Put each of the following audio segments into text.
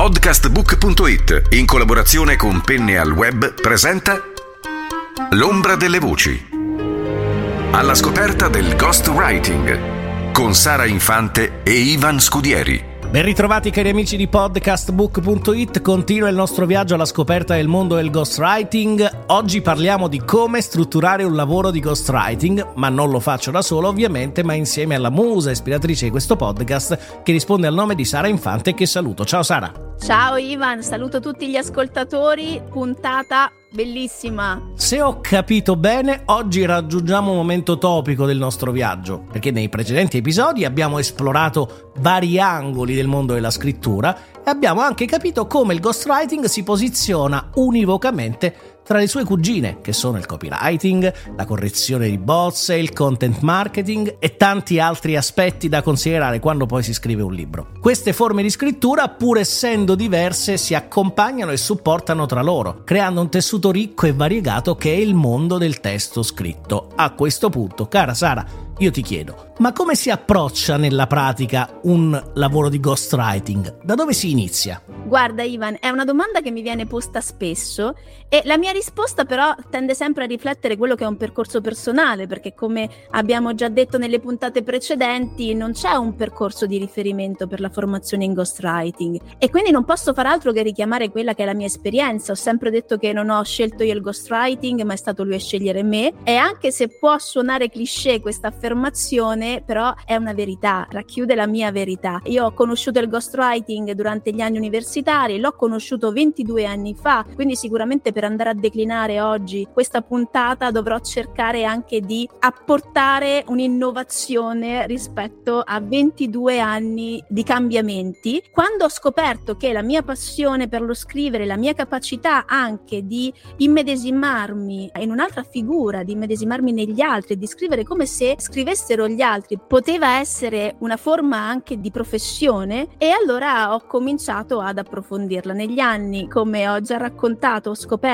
Podcastbook.it, in collaborazione con Penne al Web, presenta L'ombra delle voci. Alla scoperta del ghostwriting con Sara Infante e Ivan Scudieri. Ben ritrovati cari amici di podcastbook.it, continua il nostro viaggio alla scoperta del mondo del ghostwriting. Oggi parliamo di come strutturare un lavoro di ghostwriting, ma non lo faccio da solo ovviamente, ma insieme alla musa ispiratrice di questo podcast che risponde al nome di Sara Infante che saluto. Ciao Sara! Ciao Ivan, saluto tutti gli ascoltatori, puntata bellissima. Se ho capito bene, oggi raggiungiamo un momento topico del nostro viaggio, perché nei precedenti episodi abbiamo esplorato vari angoli del mondo della scrittura e abbiamo anche capito come il ghostwriting si posiziona univocamente tra le sue cugine, che sono il copywriting, la correzione di bozze, il content marketing e tanti altri aspetti da considerare quando poi si scrive un libro. Queste forme di scrittura, pur essendo diverse, si accompagnano e supportano tra loro, creando un tessuto ricco e variegato che è il mondo del testo scritto. A questo punto, cara Sara, io ti chiedo, ma come si approccia nella pratica un lavoro di ghostwriting? Da dove si inizia? Guarda Ivan, è una domanda che mi viene posta spesso e la mia risposta però tende sempre a riflettere quello che è un percorso personale, perché come abbiamo già detto nelle puntate precedenti, non c'è un percorso di riferimento per la formazione in ghostwriting e quindi non posso far altro che richiamare quella che è la mia esperienza. Ho sempre detto che non ho scelto io il ghostwriting, ma è stato lui a scegliere me e anche se può suonare cliché questa affermazione, però è una verità, racchiude la mia verità. Io ho conosciuto il ghostwriting durante gli anni universitari, l'ho conosciuto 22 anni fa, quindi sicuramente per andare a declinare oggi questa puntata dovrò cercare anche di apportare un'innovazione rispetto a 22 anni di cambiamenti. Quando ho scoperto che la mia passione per lo scrivere, la mia capacità anche di immedesimarmi in un'altra figura, di immedesimarmi negli altri, di scrivere come se scrivessero gli altri, poteva essere una forma anche di professione e allora ho cominciato ad approfondirla. Negli anni, come ho già raccontato, ho scoperto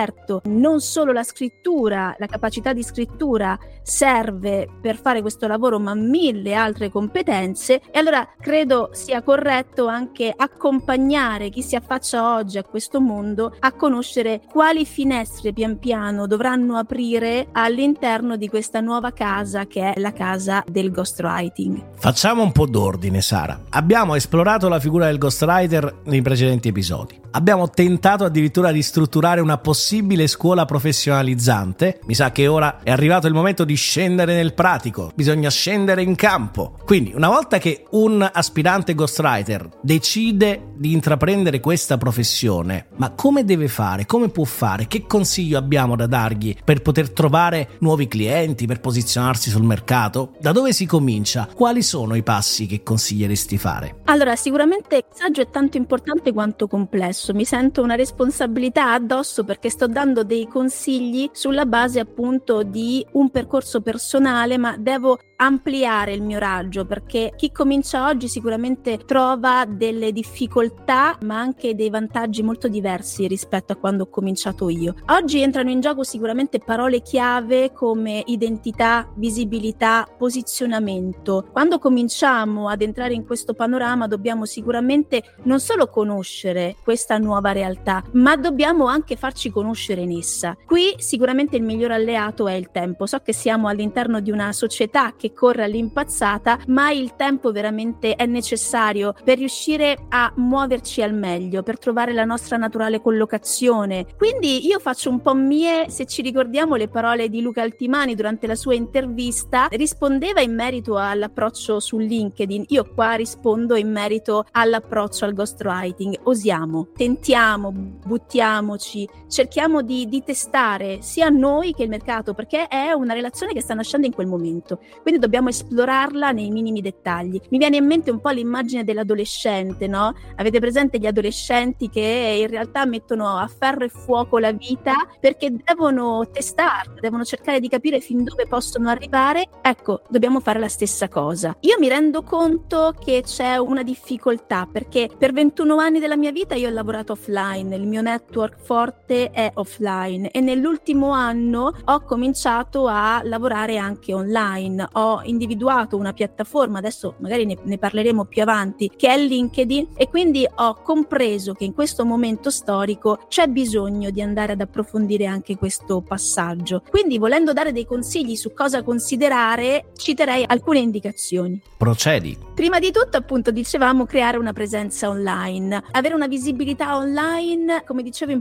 non solo la scrittura, la capacità di scrittura serve per fare questo lavoro, ma mille altre competenze e allora credo sia corretto anche accompagnare chi si affaccia oggi a questo mondo a conoscere quali finestre pian piano dovranno aprire all'interno di questa nuova casa che è la casa del ghostwriting. Facciamo un po' d'ordine, Sara. Abbiamo esplorato la figura del ghostwriter nei precedenti episodi. Abbiamo tentato addirittura di strutturare una possibile scuola professionalizzante. Mi sa che ora è arrivato il momento di scendere nel pratico. Bisogna scendere in campo. Quindi, una volta che un aspirante ghostwriter decide di intraprendere questa professione, ma come deve fare? Come può fare? Che consiglio abbiamo da dargli per poter trovare nuovi clienti, per posizionarsi sul mercato? Da dove si comincia? Quali sono i passi che consiglieresti fare? Allora, sicuramente il messaggio è tanto importante quanto complesso. Mi sento una responsabilità addosso perché sto dando dei consigli sulla base appunto di un percorso personale, ma devo ampliare il mio raggio perché chi comincia oggi sicuramente trova delle difficoltà ma anche dei vantaggi molto diversi rispetto a quando ho cominciato io. Oggi entrano in gioco sicuramente parole chiave come identità, visibilità, posizionamento. Quando cominciamo ad entrare in questo panorama dobbiamo sicuramente non solo conoscere questa nuova realtà, ma dobbiamo anche farci conoscere in essa. Qui sicuramente il miglior alleato è il tempo. So che siamo all'interno di una società che corre all'impazzata, ma il tempo veramente è necessario per riuscire a muoverci al meglio, per trovare la nostra naturale collocazione. Quindi io faccio un po' mie, se ci ricordiamo le parole di Luca Altimani durante la sua intervista, rispondeva in merito all'approccio su LinkedIn. Io qua rispondo in merito all'approccio al ghostwriting. Osiamo, tentiamo, buttiamoci, cerchiamo di, di testare sia noi che il mercato, perché è una relazione che sta nascendo in quel momento. Quindi dobbiamo esplorarla nei minimi dettagli. Mi viene in mente un po' l'immagine dell'adolescente, no? Avete presente gli adolescenti che in realtà mettono a ferro e fuoco la vita perché devono testarla, devono cercare di capire fin dove possono arrivare? Ecco, dobbiamo fare la stessa cosa. Io mi rendo conto che c'è una difficoltà perché per 21 anni della mia vita io ho lavorato offline, il mio network forte è offline e nell'ultimo anno ho cominciato a lavorare anche online. Ho individuato una piattaforma, adesso magari ne, ne parleremo più avanti, che è LinkedIn e quindi ho compreso che in questo momento storico c'è bisogno di andare ad approfondire anche questo passaggio. Quindi volendo dare dei consigli su cosa considerare, citerei alcune indicazioni. Procedi. Prima di tutto, appunto, dicevamo creare una presenza online. Avere una visibilità online, come dicevo, è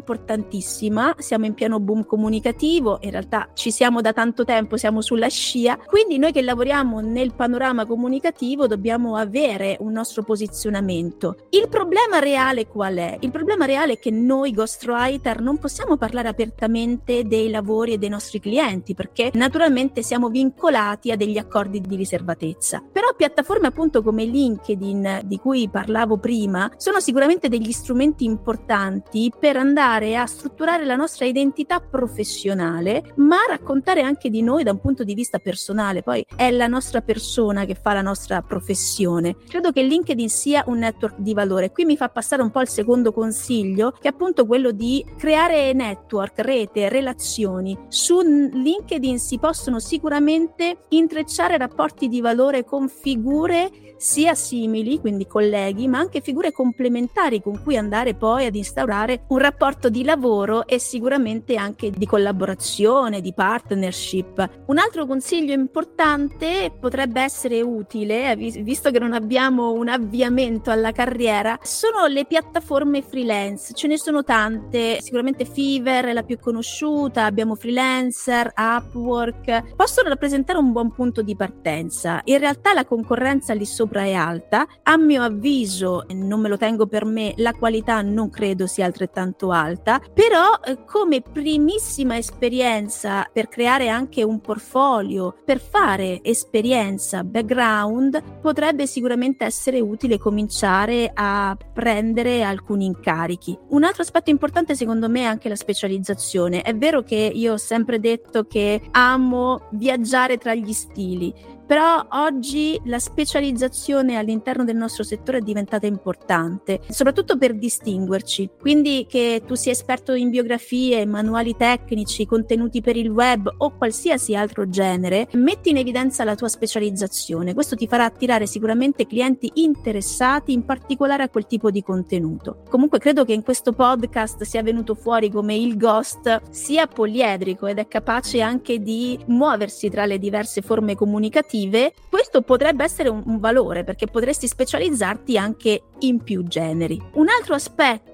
importantissima. Siamo in pieno boom comunicativo, in realtà ci siamo da tanto tempo, siamo sulla scia. Quindi noi che lavoriamo nel panorama comunicativo dobbiamo avere un nostro posizionamento. Il problema reale qual è? Il problema reale è che noi ghostwriter non possiamo parlare apertamente dei lavori e dei nostri clienti perché naturalmente siamo vincolati a degli accordi di riservatezza. Però piattaforme appunto come LinkedIn di cui parlavo prima sono sicuramente degli strumenti importanti per andare a strutturare la nostra identità professionale, ma raccontare anche di noi da un punto di vista personale. Poi è la nostra persona che fa la nostra professione. Credo che LinkedIn sia un network di valore. Qui mi fa passare un po' il secondo consiglio, che è appunto quello di creare network, rete, relazioni. Su LinkedIn si possono sicuramente intrecciare rapporti di valore con figure sia simili, quindi colleghi, ma anche figure complementari con cui andare poi ad instaurare un rapporto di lavoro e sicuramente anche di collaborazione, di partnership. Un altro consiglio importante potrebbe essere utile, visto che non abbiamo un avviamento alla carriera, sono le piattaforme freelance. Ce ne sono tante, sicuramente Fiverr è la più conosciuta, abbiamo freelancer, Upwork, possono rappresentare un buon punto di partenza. In realtà la concorrenza lì sopra è alta, a mio avviso, non me lo tengo per me, la qualità non credo sia altrettanto alta, però eh, come primissima esperienza per creare anche un portfolio, per fare esperienza, background, potrebbe sicuramente essere utile cominciare a prendere alcuni incarichi. Un altro aspetto importante secondo me è anche la specializzazione. È vero che io ho sempre detto che amo viaggiare tra gli stili, però oggi la specializzazione all'interno del nostro settore è diventata importante, soprattutto per distinguerci. Quindi che tu sia esperto in biografie, manuali tecnici, contenuti per il web o qualsiasi altro genere, metti in evidenza la tua specializzazione. Questo ti farà attirare sicuramente clienti interessati in particolare a quel tipo di contenuto. Comunque credo che in questo podcast sia venuto fuori come il ghost sia poliedrico ed è capace anche di muoversi tra le diverse forme comunicative creative, questo potrebbe essere un, un valore perché potresti specializzarti anche in più generi. Un altro aspetto,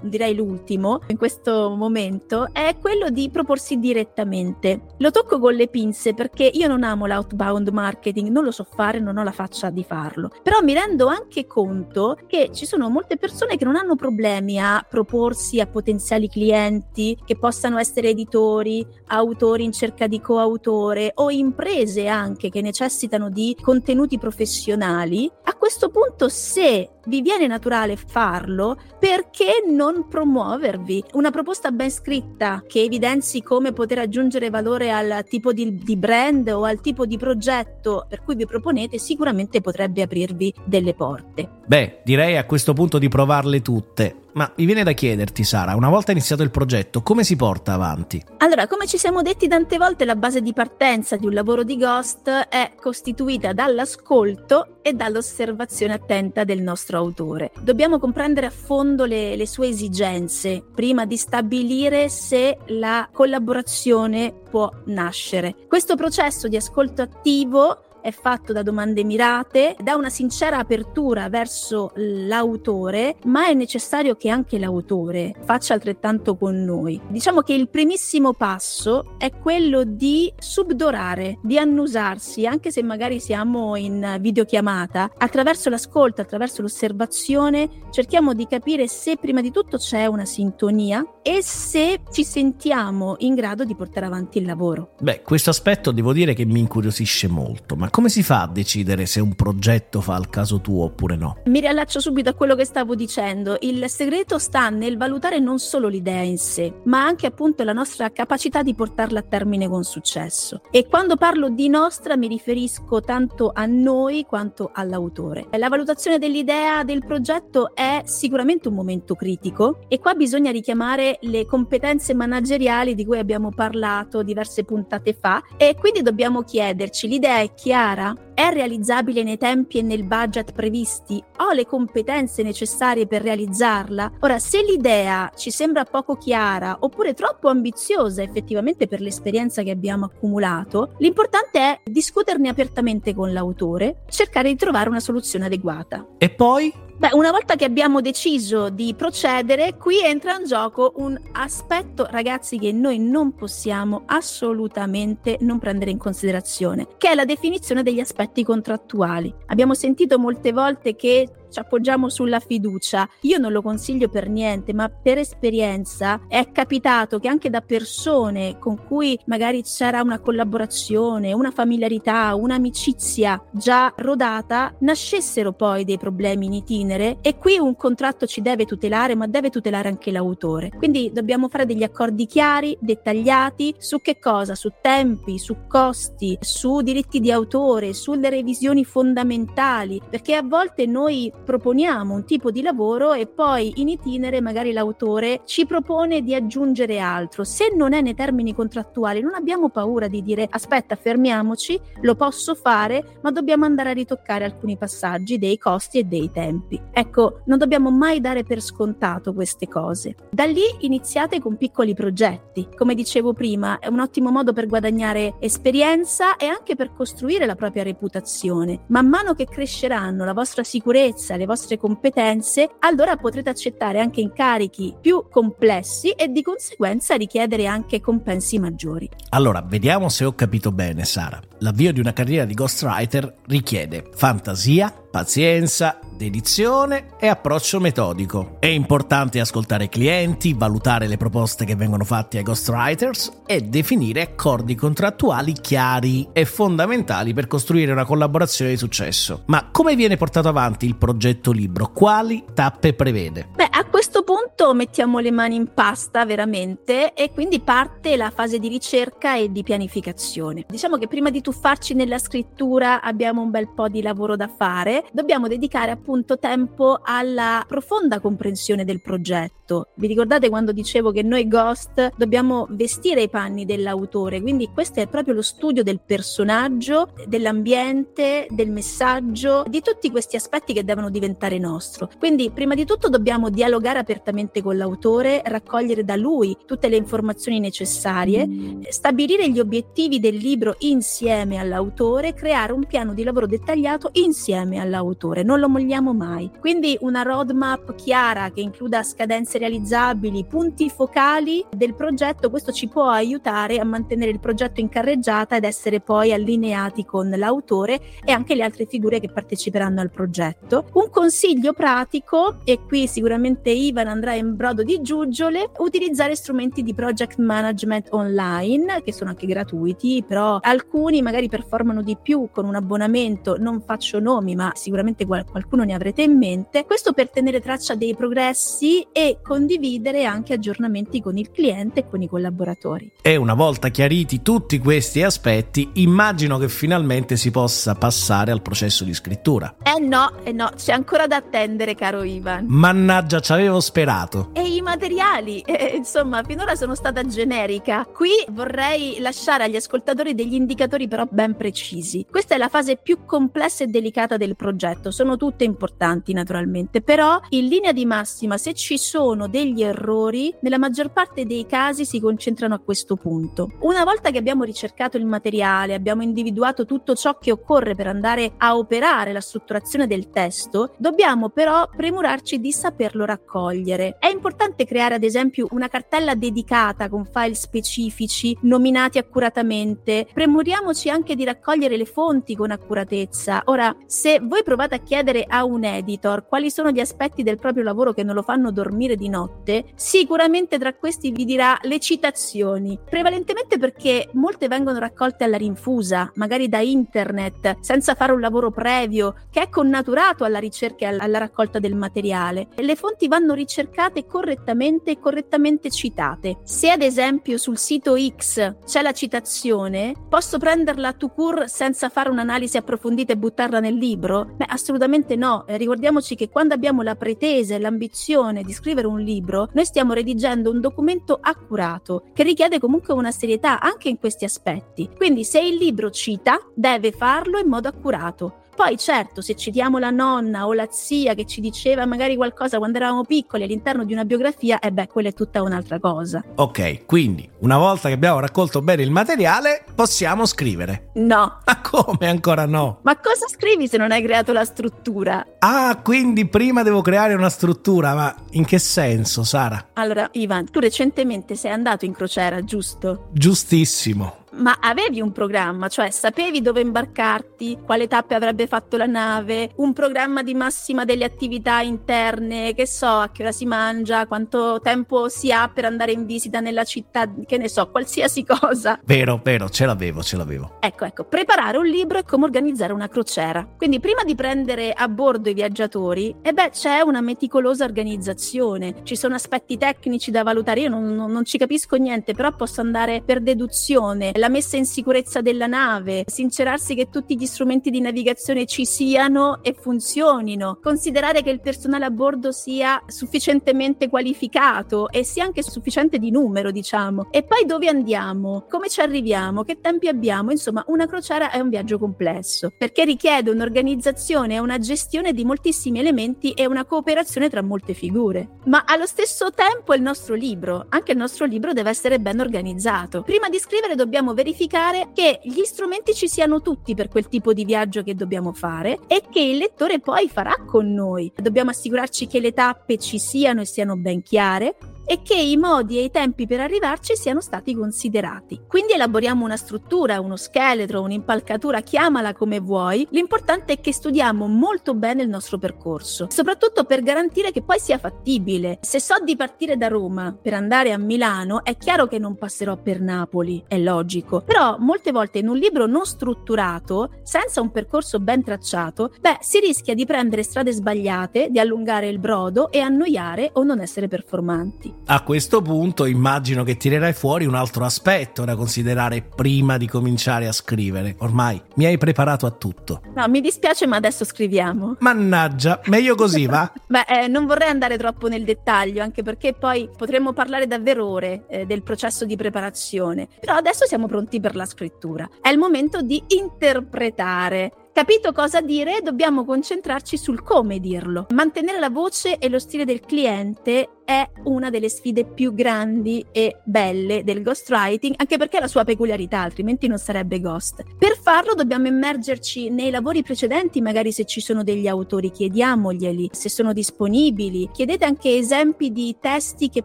direi l'ultimo in questo momento, è quello di proporsi direttamente. Lo tocco con le pinze perché io non amo l'outbound marketing, non lo so fare, non ho la faccia di farlo. Però mi rendo anche conto che ci sono molte persone che non hanno problemi a proporsi a potenziali clienti che possano essere editori, autori in cerca di coautore o imprese anche che necessitano di contenuti professionali. A questo punto se vi viene naturale farlo, perché non promuovervi? Una proposta ben scritta che evidenzi come poter aggiungere valore al tipo di, di brand o al tipo di progetto per cui vi proponete sicuramente potrebbe aprirvi delle porte. Beh, direi a questo punto di provarle tutte Ma mi viene da chiederti, Sara, una volta iniziato il progetto, come si porta avanti? Allora, come ci siamo detti tante volte, la base di partenza di un lavoro di Ghost è costituita dall'ascolto e dall'osservazione attenta del nostro autore. Dobbiamo comprendere a fondo le, le sue esigenze prima di stabilire se la collaborazione può nascere. Questo processo di ascolto attivo è fatto da domande mirate, da una sincera apertura verso l'autore, ma è necessario che anche l'autore faccia altrettanto con noi. Diciamo che il primissimo passo è quello di subdorare, di annusarsi, anche se magari siamo in videochiamata, attraverso l'ascolto, attraverso l'osservazione, cerchiamo di capire se prima di tutto c'è una sintonia e se ci sentiamo in grado di portare avanti il lavoro. Beh, questo aspetto devo dire che mi incuriosisce molto, ma come si fa a decidere se un progetto fa al caso tuo oppure no? Mi riallaccio subito a quello che stavo dicendo. Il segreto sta nel valutare non solo l'idea in sé, ma anche appunto la nostra capacità di portarla a termine con successo. E quando parlo di nostra mi riferisco tanto a noi quanto all'autore. La valutazione dell'idea del progetto è sicuramente un momento critico e qua bisogna richiamare le competenze manageriali di cui abbiamo parlato diverse puntate fa e quindi dobbiamo chiederci l'idea è chiara chiara? È realizzabile nei tempi e nel budget previsti? Ho le competenze necessarie per realizzarla? Ora, se l'idea ci sembra poco chiara oppure troppo ambiziosa effettivamente per l'esperienza che abbiamo accumulato, l'importante è discuterne apertamente con l'autore, cercare di trovare una soluzione adeguata. E poi Beh, una volta che abbiamo deciso di procedere, qui entra in gioco un aspetto, ragazzi, che noi non possiamo assolutamente non prendere in considerazione, che è la definizione degli aspetti contrattuali. Abbiamo sentito molte volte che ci appoggiamo sulla fiducia. Io non lo consiglio per niente, ma per esperienza è capitato che anche da persone con cui magari c'era una collaborazione, una familiarità, un'amicizia già rodata, nascessero poi dei problemi in itinere e qui un contratto ci deve tutelare, ma deve tutelare anche l'autore. Quindi dobbiamo fare degli accordi chiari, dettagliati su che cosa, su tempi, su costi, su diritti di autore, sulle revisioni fondamentali, perché a volte noi proponiamo un tipo di lavoro e poi in itinere magari l'autore ci propone di aggiungere altro. Se non è nei termini contrattuali non abbiamo paura di dire aspetta fermiamoci, lo posso fare, ma dobbiamo andare a ritoccare alcuni passaggi dei costi e dei tempi. Ecco, non dobbiamo mai dare per scontato queste cose. Da lì iniziate con piccoli progetti. Come dicevo prima, è un ottimo modo per guadagnare esperienza e anche per costruire la propria reputazione. Man mano che cresceranno la vostra sicurezza, le vostre competenze, allora potrete accettare anche incarichi più complessi e di conseguenza richiedere anche compensi maggiori. Allora, vediamo se ho capito bene, Sara. L'avvio di una carriera di ghostwriter richiede fantasia, pazienza, dedizione e approccio metodico. È importante ascoltare i clienti, valutare le proposte che vengono fatte ai ghostwriters e definire accordi contrattuali chiari e fondamentali per costruire una collaborazione di successo. Ma come viene portato avanti il progetto libro? Quali tappe prevede? Beh, a questo punto mettiamo le mani in pasta veramente e quindi parte la fase di ricerca e di pianificazione. Diciamo che prima di tuffarci nella scrittura abbiamo un bel po' di lavoro da fare dobbiamo dedicare appunto tempo alla profonda comprensione del progetto. Vi ricordate quando dicevo che noi Ghost dobbiamo vestire i panni dell'autore, quindi questo è proprio lo studio del personaggio, dell'ambiente, del messaggio, di tutti questi aspetti che devono diventare nostro. Quindi prima di tutto dobbiamo dialogare apertamente con l'autore, raccogliere da lui tutte le informazioni necessarie, stabilire gli obiettivi del libro insieme all'autore, creare un piano di lavoro dettagliato insieme all'autore all'autore, non lo molliamo mai. Quindi una roadmap chiara che includa scadenze realizzabili, punti focali del progetto, questo ci può aiutare a mantenere il progetto in carreggiata ed essere poi allineati con l'autore e anche le altre figure che parteciperanno al progetto. Un consiglio pratico, e qui sicuramente Ivan andrà in brodo di giuggiole, utilizzare strumenti di project management online, che sono anche gratuiti, però alcuni magari performano di più con un abbonamento, non faccio nomi, ma sicuramente qualcuno ne avrete in mente, questo per tenere traccia dei progressi e condividere anche aggiornamenti con il cliente e con i collaboratori. E una volta chiariti tutti questi aspetti, immagino che finalmente si possa passare al processo di scrittura. Eh no, eh no, c'è ancora da attendere, caro Ivan. Mannaggia, ci avevo sperato? E i materiali, eh, insomma, finora sono stata generica. Qui vorrei lasciare agli ascoltatori degli indicatori però ben precisi. Questa è la fase più complessa e delicata del progetto, sono tutte importanti naturalmente, però in linea di massima se ci sono degli errori, nella maggior parte dei casi si concentrano a questo punto. Una volta che abbiamo ricercato il materiale, abbiamo individuato tutto ciò che occorre per andare a operare la strutturazione del testo, dobbiamo però premurarci di saperlo raccogliere. È importante creare ad esempio una cartella dedicata con file specifici nominati accuratamente. Premuriamoci anche di raccogliere le fonti con accuratezza. Ora, se voi provate a chiedere a un editor quali sono gli aspetti del proprio lavoro che non lo fanno dormire di notte, sicuramente tra questi vi dirà le citazioni, prevalentemente perché molte vengono raccolte alla rinfusa, magari da internet, senza fare un lavoro previo, che è connaturato alla ricerca e alla raccolta del materiale. Le fonti vanno ricercate correttamente e correttamente citate. Se ad esempio sul sito X c'è la citazione, posso prenderla to cure senza fare un'analisi approfondita e buttarla nel libro? Beh, assolutamente no. Eh, ricordiamoci che quando abbiamo la pretesa e l'ambizione di scrivere un libro, noi stiamo redigendo un documento accurato che richiede comunque una serietà anche in questi aspetti. Quindi se il libro cita, deve farlo in modo accurato. Poi certo, se citiamo la nonna o la zia che ci diceva magari qualcosa quando eravamo piccoli all'interno di una biografia, e eh beh, quella è tutta un'altra cosa. Ok, quindi una volta che abbiamo raccolto bene il materiale, possiamo scrivere. No. Ma come ancora no? Ma cosa scrivi se non hai creato la struttura? Ah, quindi prima devo creare una struttura, ma in che senso, Sara? Allora, Ivan, tu recentemente sei andato in crociera, giusto? Giustissimo ma avevi un programma, cioè sapevi dove imbarcarti, quale tappe avrebbe fatto la nave, un programma di massima delle attività interne, che so, a che ora si mangia, quanto tempo si ha per andare in visita nella città, che ne so, qualsiasi cosa. Vero, vero, ce l'avevo, ce l'avevo. Ecco, ecco, preparare un libro è come organizzare una crociera. Quindi prima di prendere a bordo i viaggiatori, e eh beh, c'è una meticolosa organizzazione, ci sono aspetti tecnici da valutare, io non, non, non ci capisco niente, però posso andare per deduzione. La messa in sicurezza della nave, sincerarsi che tutti gli strumenti di navigazione ci siano e funzionino, considerare che il personale a bordo sia sufficientemente qualificato e sia anche sufficiente di numero, diciamo. E poi dove andiamo? Come ci arriviamo? Che tempi abbiamo? Insomma, una crociera è un viaggio complesso, perché richiede un'organizzazione e una gestione di moltissimi elementi e una cooperazione tra molte figure. Ma allo stesso tempo il nostro libro, anche il nostro libro deve essere ben organizzato. Prima di scrivere dobbiamo verificare che gli strumenti ci siano tutti per quel tipo di viaggio che dobbiamo fare e che il lettore poi farà con noi. Dobbiamo assicurarci che le tappe ci siano e siano ben chiare, e che i modi e i tempi per arrivarci siano stati considerati. Quindi elaboriamo una struttura, uno scheletro, un'impalcatura, chiamala come vuoi. L'importante è che studiamo molto bene il nostro percorso, soprattutto per garantire che poi sia fattibile. Se so di partire da Roma per andare a Milano, è chiaro che non passerò per Napoli, è logico. Però molte volte in un libro non strutturato, senza un percorso ben tracciato, beh, si rischia di prendere strade sbagliate, di allungare il brodo e annoiare o non essere performanti. A questo punto immagino che tirerai fuori un altro aspetto da considerare prima di cominciare a scrivere. Ormai mi hai preparato a tutto. No, mi dispiace, ma adesso scriviamo. Mannaggia, meglio così, va? Beh, eh, non vorrei andare troppo nel dettaglio, anche perché poi potremmo parlare davvero ore eh, del processo di preparazione. Però adesso siamo pronti per la scrittura. È il momento di interpretare. Capito cosa dire, dobbiamo concentrarci sul come dirlo. Mantenere la voce e lo stile del cliente è una delle sfide più grandi e belle del ghostwriting, anche perché ha la sua peculiarità, altrimenti non sarebbe ghost. Per farlo dobbiamo immergerci nei lavori precedenti, magari se ci sono degli autori chiediamoglieli, se sono disponibili. Chiedete anche esempi di testi che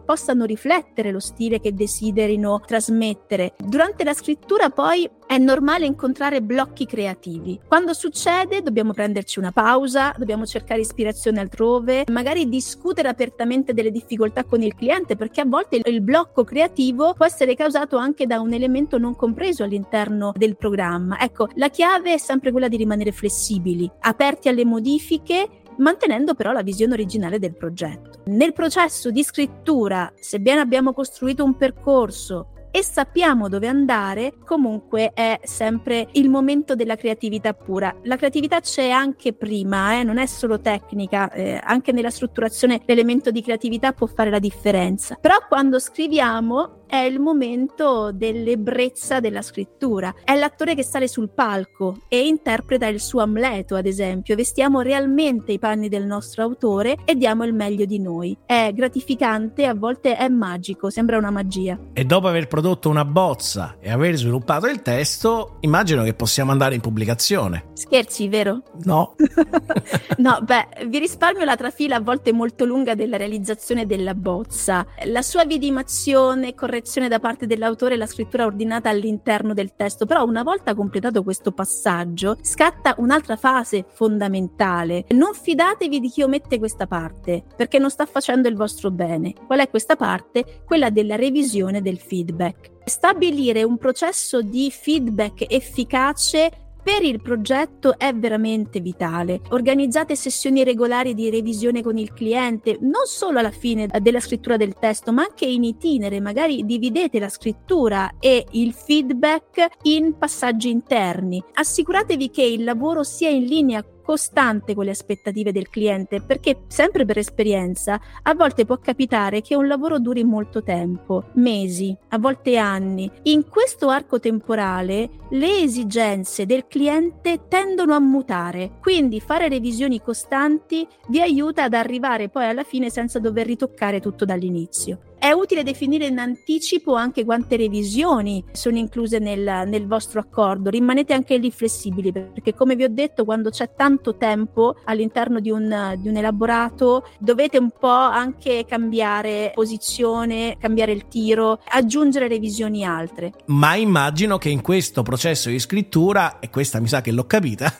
possano riflettere lo stile che desiderino trasmettere. Durante la scrittura poi è normale incontrare blocchi creativi. Quando succede dobbiamo prenderci una pausa, dobbiamo cercare ispirazione altrove, magari discutere apertamente delle difficoltà difficoltà con il cliente perché a volte il blocco creativo può essere causato anche da un elemento non compreso all'interno del programma. Ecco, la chiave è sempre quella di rimanere flessibili, aperti alle modifiche mantenendo però la visione originale del progetto. Nel processo di scrittura, sebbene abbiamo costruito un percorso e sappiamo dove andare, comunque è sempre il momento della creatività pura. La creatività c'è anche prima, eh, non è solo tecnica, eh, anche nella strutturazione l'elemento di creatività può fare la differenza. Però quando scriviamo è il momento dell'ebbrezza della scrittura. È l'attore che sale sul palco e interpreta il suo Amleto, ad esempio. Vestiamo realmente i panni del nostro autore e diamo il meglio di noi. È gratificante, a volte è magico, sembra una magia. E dopo aver prodotto una bozza e aver sviluppato il testo, immagino che possiamo andare in pubblicazione. Scherzi, vero? No. no, beh, vi risparmio la trafila a volte molto lunga della realizzazione della bozza. La sua vidimazione, correzione correzione da parte dell'autore e la scrittura ordinata all'interno del testo, però una volta completato questo passaggio scatta un'altra fase fondamentale. Non fidatevi di chi omette questa parte, perché non sta facendo il vostro bene. Qual è questa parte? Quella della revisione del feedback. Stabilire un processo di feedback efficace per il progetto è veramente vitale. Organizzate sessioni regolari di revisione con il cliente, non solo alla fine della scrittura del testo, ma anche in itinere. Magari dividete la scrittura e il feedback in passaggi interni. Assicuratevi che il lavoro sia in linea costante con le aspettative del cliente, perché sempre per esperienza a volte può capitare che un lavoro duri molto tempo, mesi, a volte anni. In questo arco temporale le esigenze del cliente tendono a mutare, quindi fare revisioni costanti vi aiuta ad arrivare poi alla fine senza dover ritoccare tutto dall'inizio. È utile definire in anticipo anche quante revisioni sono incluse nel, nel, vostro accordo. Rimanete anche lì flessibili perché, come vi ho detto, quando c'è tanto tempo all'interno di un, di un elaborato, dovete un po' anche cambiare posizione, cambiare il tiro, aggiungere revisioni altre. Ma immagino che in questo processo di scrittura, e questa mi sa che l'ho capita,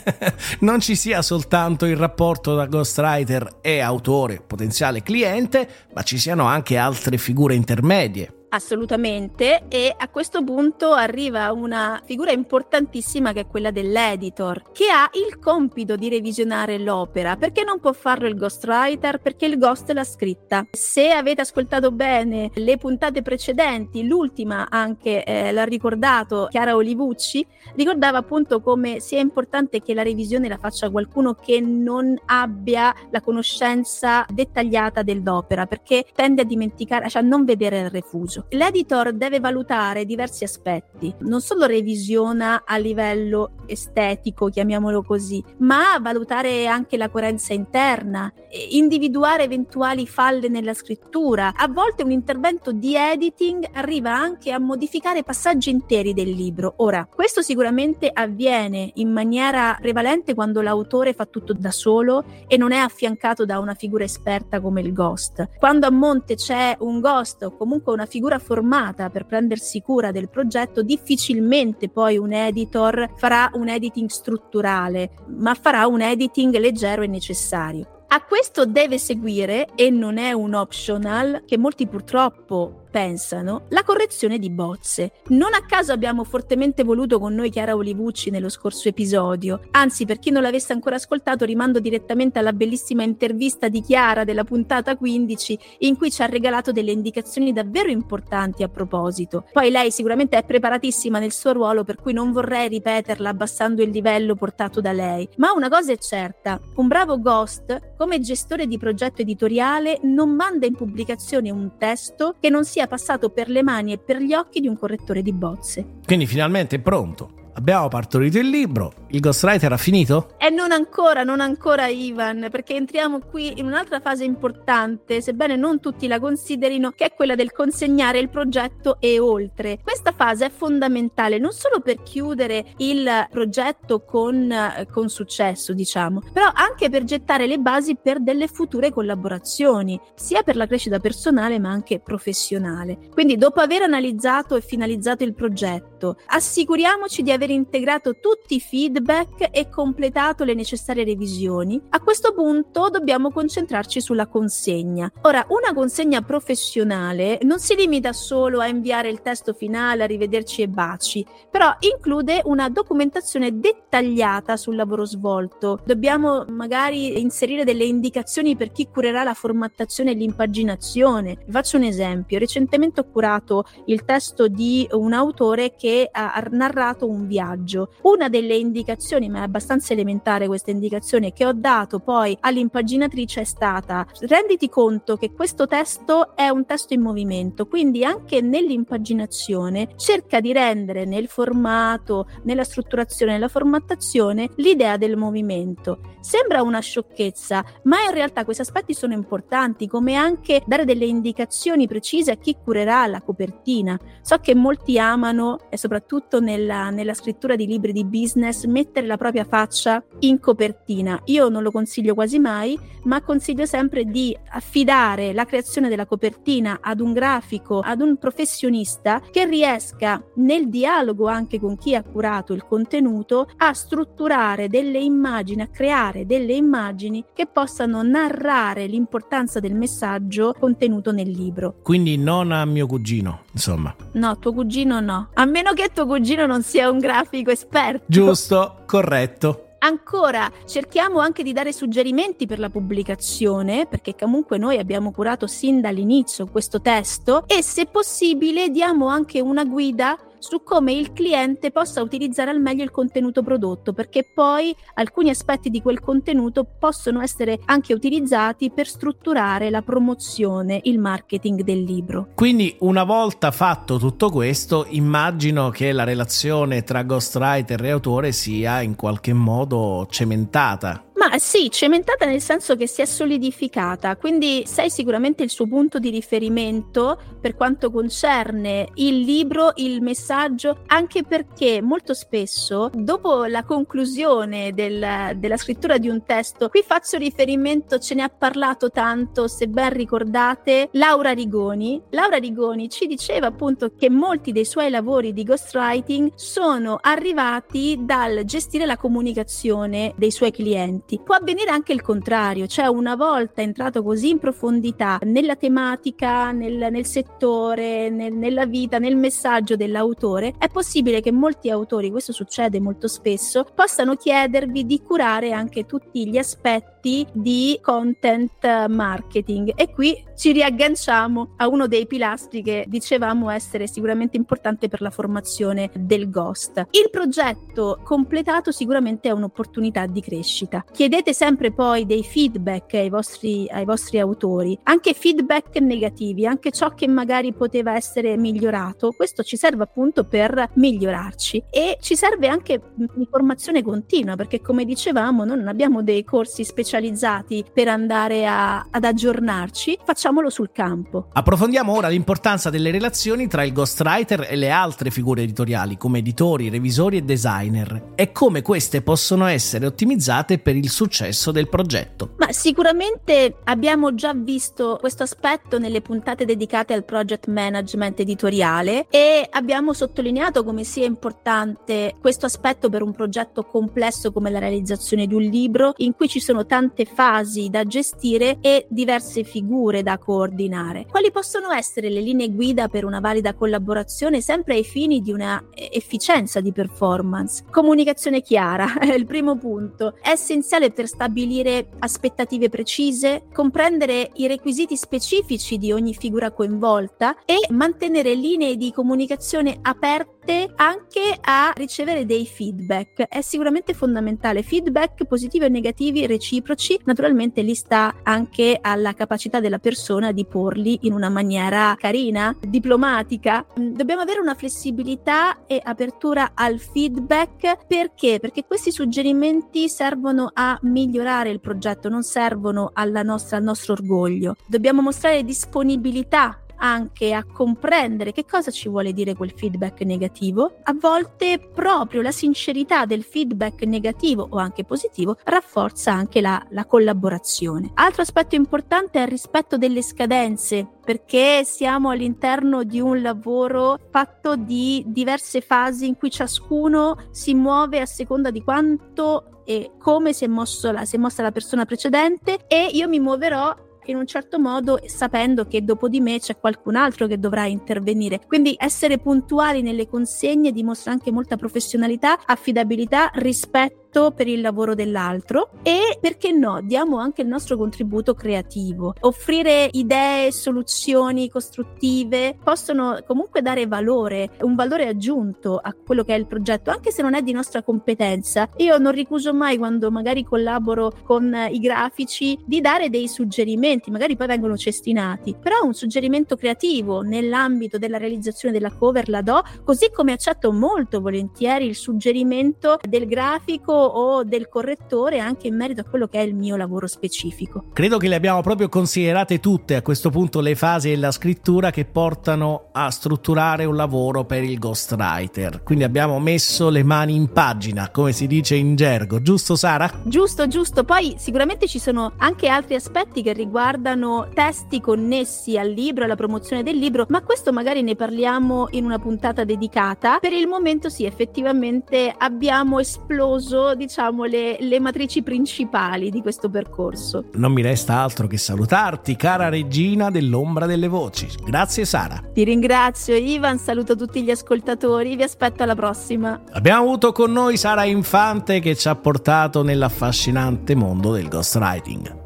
non ci sia soltanto il rapporto da ghostwriter e autore, potenziale cliente, ma ci siano anche anche altre figure intermedie. Assolutamente, e a questo punto arriva una figura importantissima che è quella dell'editor, che ha il compito di revisionare l'opera. Perché non può farlo il ghostwriter? Perché il ghost l'ha scritta. Se avete ascoltato bene le puntate precedenti, l'ultima anche eh, l'ha ricordato Chiara Olivucci, ricordava appunto come sia importante che la revisione la faccia qualcuno che non abbia la conoscenza dettagliata dell'opera, perché tende a dimenticare, cioè a non vedere il refuso. L'editor deve valutare diversi aspetti, non solo revisiona a livello estetico, chiamiamolo così, ma valutare anche la coerenza interna, individuare eventuali falle nella scrittura. A volte un intervento di editing arriva anche a modificare passaggi interi del libro. Ora, questo sicuramente avviene in maniera prevalente quando l'autore fa tutto da solo e non è affiancato da una figura esperta come il ghost. Quando a monte c'è un ghost o comunque una figura figura formata per prendersi cura del progetto, difficilmente poi un editor farà un editing strutturale, ma farà un editing leggero e necessario. A questo deve seguire, e non è un optional, che molti purtroppo pensano, la correzione di bozze. Non a caso abbiamo fortemente voluto con noi Chiara Olivucci nello scorso episodio. Anzi, per chi non l'avesse ancora ascoltato, rimando direttamente alla bellissima intervista di Chiara della puntata 15, in cui ci ha regalato delle indicazioni davvero importanti a proposito. Poi lei sicuramente è preparatissima nel suo ruolo, per cui non vorrei ripeterla abbassando il livello portato da lei. Ma una cosa è certa, un bravo ghost, come gestore di progetto editoriale, non manda in pubblicazione un testo che non sia sia passato per le mani e per gli occhi di un correttore di bozze. Quindi finalmente è pronto. Abbiamo partorito il libro, il ghostwriter ha finito? E non ancora, non ancora Ivan, perché entriamo qui in un'altra fase importante, sebbene non tutti la considerino, che è quella del consegnare il progetto e oltre. Questa fase è fondamentale non solo per chiudere il progetto con, con successo, diciamo, però anche per gettare le basi per delle future collaborazioni, sia per la crescita personale ma anche professionale. Quindi dopo aver analizzato e finalizzato il progetto, svolto. Assicuriamoci di aver integrato tutti i feedback e completato le necessarie revisioni. A questo punto dobbiamo concentrarci sulla consegna. Ora, una consegna professionale non si limita solo a inviare il testo finale, a rivederci e baci, però include una documentazione dettagliata sul lavoro svolto. Dobbiamo magari inserire delle indicazioni per chi curerà la formattazione e l'impaginazione. Faccio un esempio. Recentemente ho curato il testo di un autore che ha narrato un viaggio. Una delle indicazioni, ma è abbastanza elementare questa indicazione, che ho dato poi all'impaginatrice è stata renditi conto che questo testo è un testo in movimento, quindi anche nell'impaginazione cerca di rendere nel formato, nella strutturazione, nella formattazione l'idea del movimento. Sembra una sciocchezza, ma in realtà questi aspetti sono importanti, come anche dare delle indicazioni precise a chi curerà la copertina. So che molti amano, e soprattutto nella, nella scrittura di libri di business, mettere la propria faccia in copertina. Io non lo consiglio quasi mai, ma consiglio sempre di affidare la creazione della copertina ad un grafico, ad un professionista che riesca nel dialogo anche con chi ha curato il contenuto a strutturare delle immagini, a creare delle immagini che possano narrare l'importanza del messaggio contenuto nel libro. Quindi non a mio cugino, insomma. No, tuo cugino no. A meno che tuo cugino non sia un grafico esperto. Giusto, corretto. Ancora, cerchiamo anche di dare suggerimenti per la pubblicazione, perché comunque noi abbiamo curato sin dall'inizio questo testo e se possibile diamo anche una guida su come il cliente possa utilizzare al meglio il contenuto prodotto, perché poi alcuni aspetti di quel contenuto possono essere anche utilizzati per strutturare la promozione, il marketing del libro. Quindi una volta fatto tutto questo, immagino che la relazione tra ghostwriter e autore sia in qualche modo cementata. Ma sì, cementata nel senso che si è solidificata, quindi sei sicuramente il suo punto di riferimento per quanto concerne il libro, il messaggio, anche perché molto spesso dopo la conclusione del, della scrittura di un testo, qui faccio riferimento, ce ne ha parlato tanto, se ben ricordate, Laura Rigoni. Laura Rigoni ci diceva appunto che molti dei suoi lavori di ghostwriting sono arrivati dal gestire la comunicazione dei suoi clienti clienti. Può avvenire anche il contrario, cioè una volta entrato così in profondità nella tematica, nel, nel settore, nel, nella vita, nel messaggio dell'autore, è possibile che molti autori, questo succede molto spesso, possano chiedervi di curare anche tutti gli aspetti di content marketing e qui ci riagganciamo a uno dei pilastri che dicevamo essere sicuramente importante per la formazione del ghost. Il progetto completato sicuramente è un'opportunità di crescita. Chiedete sempre poi dei feedback ai vostri, ai vostri autori, anche feedback negativi, anche ciò che magari poteva essere migliorato. Questo ci serve appunto per migliorarci e ci serve anche informazione continua perché come dicevamo non abbiamo dei corsi specializzati per andare a, ad aggiornarci, facciamolo sul campo. Approfondiamo ora l'importanza delle relazioni tra il ghostwriter e le altre figure editoriali come editori, revisori e designer e come queste possono essere ottimizzate per il il successo del progetto. Ma sicuramente abbiamo già visto questo aspetto nelle puntate dedicate al project management editoriale e abbiamo sottolineato come sia importante questo aspetto per un progetto complesso come la realizzazione di un libro in cui ci sono tante fasi da gestire e diverse figure da coordinare. Quali possono essere le linee guida per una valida collaborazione sempre ai fini di una efficienza di performance? Comunicazione chiara è il primo punto. È essenziale essenziale per stabilire aspettative precise, comprendere i requisiti specifici di ogni figura coinvolta e mantenere linee di comunicazione aperte anche a ricevere dei feedback. È sicuramente fondamentale. Feedback positivi o negativi reciproci, naturalmente li sta anche alla capacità della persona di porli in una maniera carina, diplomatica. Dobbiamo avere una flessibilità e apertura al feedback perché? Perché questi suggerimenti servono a migliorare il progetto, non servono nostra, al nostro orgoglio. Dobbiamo mostrare disponibilità anche a comprendere che cosa ci vuole dire quel feedback negativo, a volte proprio la sincerità del feedback negativo o anche positivo rafforza anche la, la collaborazione. Altro aspetto importante è il rispetto delle scadenze perché siamo all'interno di un lavoro fatto di diverse fasi in cui ciascuno si muove a seconda di quanto e come si è, mosso la, si è mossa la persona precedente e io mi muoverò in un certo modo sapendo che dopo di me c'è qualcun altro che dovrà intervenire. Quindi essere puntuali nelle consegne dimostra anche molta professionalità, affidabilità, rispetto per il lavoro dell'altro e perché no, diamo anche il nostro contributo creativo. Offrire idee, soluzioni costruttive possono comunque dare valore, un valore aggiunto a quello che è il progetto, anche se non è di nostra competenza. Io non ricuso mai quando magari collaboro con i grafici di dare dei suggerimenti, magari poi vengono cestinati, però un suggerimento creativo nell'ambito della realizzazione della cover la do, così come accetto molto volentieri il suggerimento del grafico o del correttore anche in merito a quello che è il mio lavoro specifico. Credo che le abbiamo proprio considerate tutte a questo punto le fasi della scrittura che portano a strutturare un lavoro per il ghostwriter. Quindi abbiamo messo le mani in pagina, come si dice in gergo, giusto Sara? Giusto, giusto. Poi sicuramente ci sono anche altri aspetti che riguardano testi connessi al libro, alla promozione del libro, ma questo magari ne parliamo in una puntata dedicata. Per il momento sì, effettivamente abbiamo esploso diciamo, le, le matrici principali di questo percorso. Non mi resta altro che salutarti, cara regina dell'ombra delle voci. Grazie Sara. Ti ringrazio Ivan, saluto tutti gli ascoltatori, vi aspetto alla prossima. Abbiamo avuto con noi Sara Infante che ci ha portato nell'affascinante mondo del ghostwriting.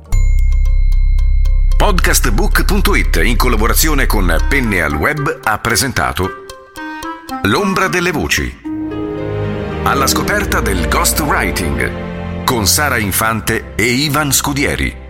Podcastbook.it in collaborazione con Penne al Web ha presentato L'ombra delle voci alla scoperta del ghostwriting con Sara Infante e Ivan Scudieri.